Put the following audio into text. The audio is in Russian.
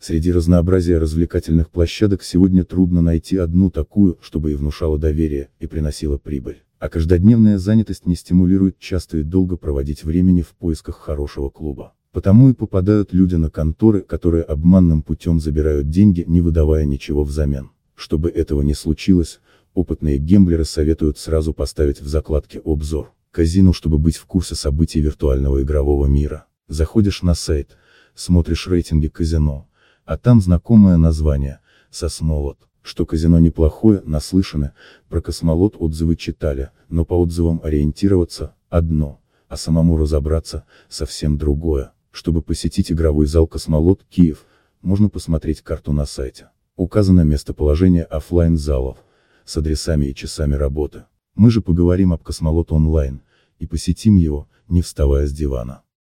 Среди разнообразия развлекательных площадок сегодня трудно найти одну такую, чтобы и внушала доверие, и приносила прибыль. А каждодневная занятость не стимулирует часто и долго проводить времени в поисках хорошего клуба. Потому и попадают люди на конторы, которые обманным путем забирают деньги, не выдавая ничего взамен. Чтобы этого не случилось, опытные гемблеры советуют сразу поставить в закладке обзор казино, чтобы быть в курсе событий виртуального игрового мира. Заходишь на сайт, смотришь рейтинги казино, а там знакомое название – Сосмолот. Что казино неплохое, наслышаны, про космолот отзывы читали, но по отзывам ориентироваться – одно, а самому разобраться – совсем другое. Чтобы посетить игровой зал «Космолот» Киев, можно посмотреть карту на сайте. Указано местоположение офлайн залов с адресами и часами работы. Мы же поговорим об «Космолот онлайн» и посетим его, не вставая с дивана.